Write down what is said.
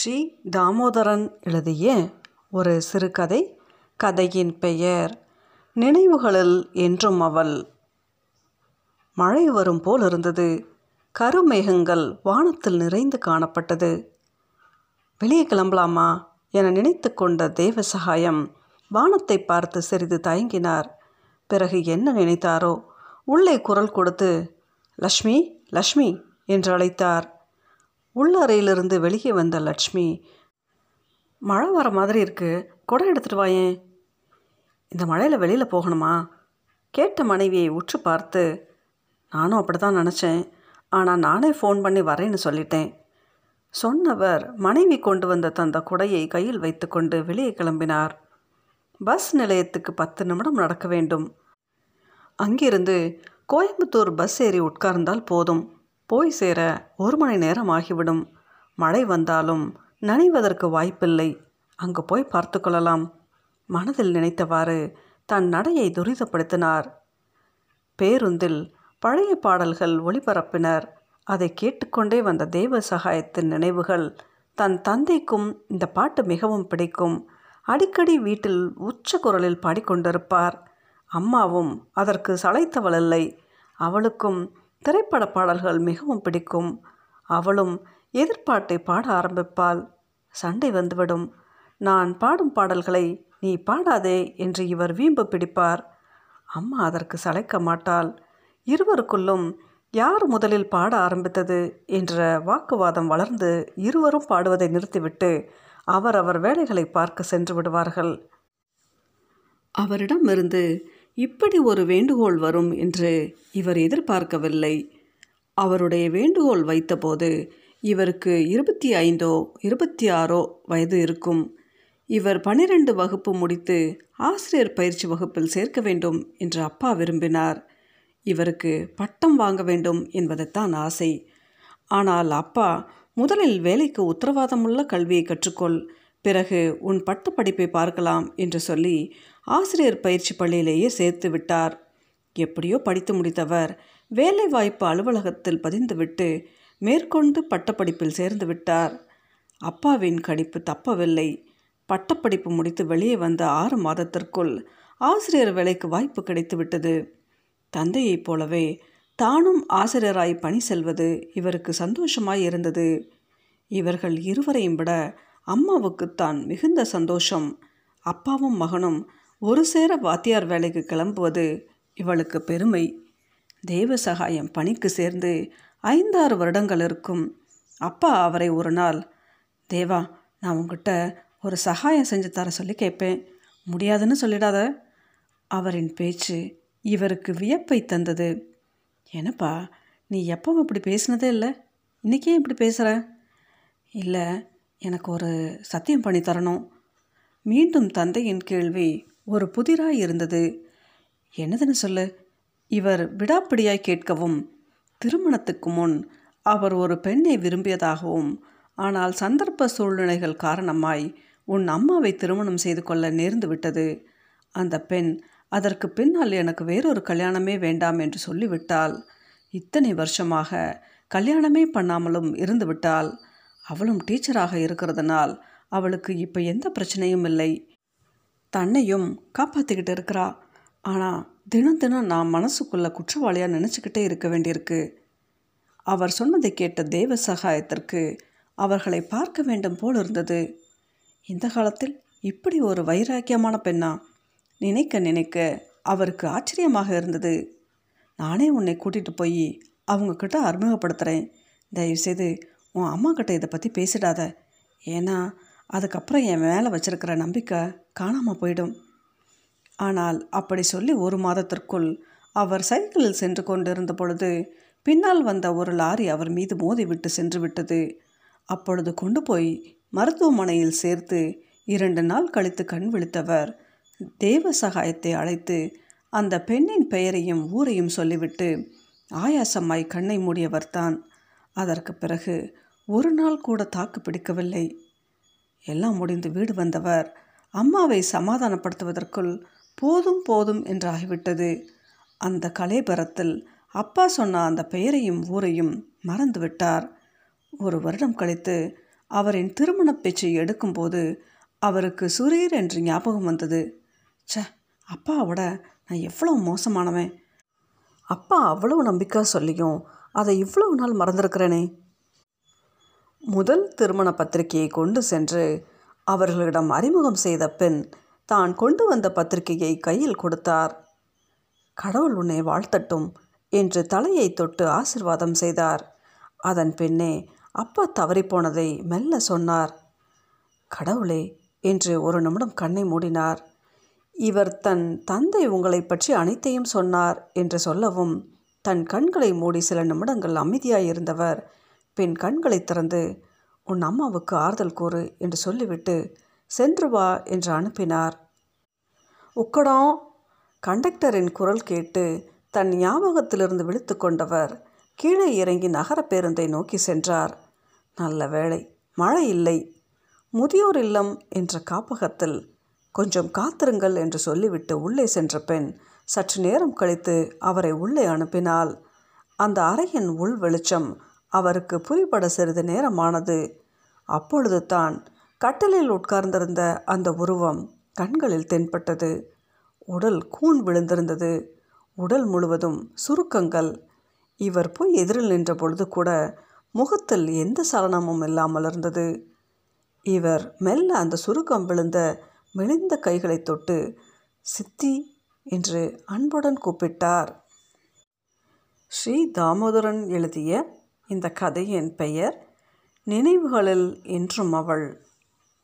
ஸ்ரீ தாமோதரன் எழுதிய ஒரு சிறுகதை கதையின் பெயர் நினைவுகளில் என்றும் அவள். மழை வரும் போல் இருந்தது. கருமேகங்கள் வானத்தில் நிறைந்து காணப்பட்டது. வெளியே கிளம்பலாமா என நினைத்து கொண்ட தேவசகாயம் வானத்தை பார்த்து சிறிது தயங்கினார். பிறகு என்ன நினைத்தாரோ? உள்ளே குரல் கொடுத்து லக்ஷ்மி லக்ஷ்மி என்று அழைத்தார். உள்ளறையிலிருந்து வெளியே வந்த லட்சுமி மழை வர மாதிரி இருக்குது குடம் எடுத்துகிட்டு வாயேன் இந்த மழையில் வெளியில் போகணுமா? கேட்ட மனைவியை உற்று பார்த்து நானும் அப்படி தான் நினச்சேன். ஆனால் நானே ஃபோன் பண்ணி வரேன்னு சொல்லிட்டேன். சொன்னவர் மனைவி கொண்டு வந்த தந்த குடையை கையில் வைத்துக்கொண்டு வெளியே கிளம்பினார். பஸ் நிலையத்துக்கு பத்து நிமிடம் நடக்க வேண்டும். அங்கிருந்து கோயம்புத்தூர் பஸ் ஏறி உட்கார்ந்தால் போதும். போய் சேர ஒரு மணி நேரம் ஆகிவிடும். மழை வந்தாலும் நனைவதற்கு வாய்ப்பில்லை. அங்கு போய் பார்த்து கொள்ளலாம். மனதில் நினைத்தவாறு தன் நடையை துரிதப்படுத்தினார். பேருந்தில் பழைய பாடல்கள் ஒளிபரப்பினர். அதை கேட்டுக்கொண்டே வந்த தேவ சகாயத்தின் நினைவுகள் தன் தந்தைக்கும் இந்த பாட்டு மிகவும் பிடிக்கும். அடிக்கடி வீட்டில் உச்ச குரலில் பாடிக்கொண்டிருப்பார். அம்மாவும் அதற்கு சளைத்தவள் இல்லை. அவளுக்கும் திரைப்பட பாடல்கள் மிகவும் பிடிக்கும். அவளும் எதிர்பாட்டை பாட ஆரம்பிப்பாள். சண்டை வந்துவிடும். நான் பாடும் பாடல்களை நீ பாடாதே என்று இவர் வீம்பு பிடிப்பார். அம்மா அதற்கு சளைக்க மாட்டாள். இருவருக்குள்ளும் யார் முதலில் பாட ஆரம்பித்தது என்ற வாக்குவாதம் வளர்ந்து இருவரும் பாடுவதை நிறுத்திவிட்டு அவர் அவர் வேலைகளை பார்க்க சென்று விடுவார்கள். அவரிடமிருந்து இப்படி ஒரு வேண்டுகோள் வரும் என்று இவர் எதிர்பார்க்கவில்லை. அவருடைய வேண்டுகோள் வைத்தபோது இவருக்கு இருபத்தி ஐந்தோ இருபத்தி ஆறோ வயது இருக்கும். இவர் பனிரெண்டு வகுப்பு முடித்து ஆசிரியர் பயிற்சி வகுப்பில் சேர்க்க வேண்டும் என்று அப்பா விரும்பினார். இவருக்கு பட்டம் வாங்க வேண்டும் என்பதைத்தான் ஆசை. ஆனால் அப்பா முதலில் வேலைக்கு உத்தரவாதமுள்ள கல்வியை கற்றுக்கொள் பிறகு உன் பட்ட படிப்பை பார்க்கலாம் என்று சொல்லி ஆசிரியர் பயிற்சி பள்ளியிலேயே சேர்த்து விட்டார். எப்படியோ படித்து முடித்தவர் வேலைவாய்ப்பு அலுவலகத்தில் பதிந்துவிட்டு மேற்கொண்டு பட்டப்படிப்பில் சேர்ந்து விட்டார். அப்பாவின் கணிப்பு தப்பவில்லை. பட்டப்படிப்பு முடித்து வெளியே வந்த ஆறு மாதத்திற்குள் ஆசிரியர் வேலைக்கு வாய்ப்பு கிடைத்துவிட்டது தந்தையைப் போலவே தானும் ஆசிரியராய் பணி செல்வது இவருக்கு சந்தோஷமாய் இருந்தது. இவர்கள் இருவரையும் விட அம்மாவுக்குத்தான் மிகுந்த சந்தோஷம். அப்பாவும் மகனும் ஒரு சேர வாத்தியார் வேலைக்கு கிளம்புவது இவளுக்கு பெருமை. தேவ சகாயம் பணிக்கு சேர்ந்து ஐந்தாறு வருடங்கள் இருக்கும். அப்பா அவரை ஒரு நாள் தேவா நான் உங்ககிட்ட ஒரு சகாயம் செஞ்சு தர சொல்லி கேட்பேன். முடியாதுன்னு சொல்லிடாத அவரின் பேச்சு இவருக்கு வியப்பை தந்தது. என்னப்பா நீ எப்பவும் இப்படி பேசினதே இல்லை? இன்றைக்கே இப்படி பேசுகிற இல்லை எனக்கு ஒரு சத்தியம் பண்ணி தரணும். மீண்டும் தந்தையின் கேள்வி ஒரு புதிராய் இருந்தது. என்னதுன்னு சொல்லு? இவர் விடாப்பிடியாய் கேட்கவும் திருமணத்துக்கு முன் அவர் ஒரு பெண்ணை விரும்பியதாகவும் ஆனால் சந்தர்ப்ப சூழ்நிலைகள் காரணமாய் உன் அம்மாவை திருமணம் செய்து கொள்ள நேர்ந்து விட்டது. அந்த பெண் அதற்கு பின்னால் எனக்கு வேறொரு கல்யாணமே வேண்டாம் என்று சொல்லிவிட்டாள். இத்தனை வருஷமாக கல்யாணமே பண்ணாமலும் இருந்துவிட்டால் அவளும் டீச்சராக இருக்கிறதுனால் அவளுக்கு இப்போ எந்த பிரச்சனையும் இல்லை. தன்னையும் காப்பாற்றிக்கிட்டு இருக்கிறா. ஆனால் தினம் தினம் நான் மனசுக்குள்ளே குற்றவாளியாக நினச்சிக்கிட்டே இருக்க வேண்டியிருக்கு. அவர் சொன்னதை கேட்ட தேவ சகாயத்திற்கு அவர்களை பார்க்க வேண்டும் போல் இருந்தது. இந்த காலத்தில் இப்படி ஒரு வைராக்கியமான பெண்ணா? நினைக்க நினைக்க அவருக்கு ஆச்சரியமாக இருந்தது. நானே உன்னை கூட்டிகிட்டு போய் அவங்கக்கிட்ட அறிமுகப்படுத்துகிறேன் தயவுசெய்து உன் அம்மா கிட்ட இதை பற்றி பேசிடாத. ஏன்னா அதுக்கப்புறம் என் மேலே வச்சிருக்கிற நம்பிக்கை காணாமல் போயிடும். ஆனால் அப்படி சொல்லி ஒரு மாதத்திற்குள் அவர் சைக்கிளில் சென்று கொண்டிருந்த பொழுது பின்னால் வந்த ஒரு லாரி அவர் மீது மோதிவிட்டு சென்று விட்டது. அப்பொழுது கொண்டு போய் மருத்துவமனையில் சேர்த்து இரண்டு நாள் கழித்து கண் விழித்தவர் தேவ சகாயத்தை அழைத்து அந்த பெண்ணின் பெயரையும் ஊரையும் சொல்லிவிட்டு ஆயாசமாய் கண்ணை மூடியவர்தான் அதற்கு பிறகு ஒரு நாள் கூட தாக்கு பிடிக்கவில்லை. எல்லாம் முடிந்து வீடு வந்தவர் அம்மாவை சமாதானப்படுத்துவதற்குள் போதும் போதும் என்றாகிவிட்டது. அந்த கலேபரத்தில் அப்பா சொன்ன அந்த பெயரையும் ஊரையும் மறந்துவிட்டார். ஒரு வருடம் கழித்து அவரின் திருமணப் பேச்சை எடுக்கும்போது அவருக்கு சுரீர் என்று ஞாபகம் வந்தது. ச அப்பாவோட நான் எவ்வளோ மோசமானவன். அப்பா அவ்வளவு நம்பிக்கை சொல்லியும் அதை இவ்வளவு நாள் மறந்திருக்கிறேனே. முதல் திருமண பத்திரிகையை கொண்டு சென்று அவர்களிடம் அறிமுகம் செய்த பின் தான் கொண்டு வந்த பத்திரிகையை கையில் கொடுத்தார். கடவுள் உன்னை வாழ்த்தட்டும் என்று தலையை தொட்டு ஆசிர்வாதம் செய்தார். அதன் பின்னே அப்பா தவறிப்போனதை மெல்ல சொன்னார். கடவுளே என்று ஒரு நிமிடம் கண்ணை மூடினார். இவர் தன் தந்தை உங்களை பற்றி அனைத்தையும் சொன்னார் என்று சொல்லவும் தன் கண்களை மூடி சில நிமிடங்கள் அமைதியாயிருந்தவர். பின் கண்களை திறந்து உன் அம்மாவுக்கு ஆறுதல் கூறு என்று சொல்லிவிட்டு சென்று வா என்று அனுப்பினார். உக்கடம் கண்டக்டரின் குரல் கேட்டு தன் ஞாபகத்திலிருந்து விழித்து கொண்டவர் கீழே இறங்கி நகர பேருந்தை நோக்கி சென்றார். நல்ல வேளை மழை இல்லை. முதியோர் இல்லம் என்ற காப்பகத்தில் கொஞ்சம் காத்திருங்கள் என்று சொல்லிவிட்டு உள்ளே சென்ற பெண் சற்று நேரம் கழித்து அவரை உள்ளே அனுப்பினால் அந்த அறையின் உள் வெளிச்சம் அவருக்கு புரிபட சிறிது நேரமானது. அப்பொழுது தான் கட்டலில் உட்கார்ந்திருந்த அந்த உருவம் கண்களில் தென்பட்டது. உடல் கூன் விழுந்திருந்தது. உடல் முழுவதும் சுருக்கங்கள். இவர் போய் எதிரில் நின்ற பொழுது கூட முகத்தில் எந்த சலனமும் இல்லாமல் இருந்தது. இவர் மெல்ல அந்த சுருக்கம் விழுந்த மெலிந்த கைகளை தொட்டு சித்தி என்று அன்புடன் கூப்பிட்டார். ஸ்ரீ தாமோதரன் எழுதிய இந்த கதையின் பெயர் நினைவுகளில் என்றும் அவள்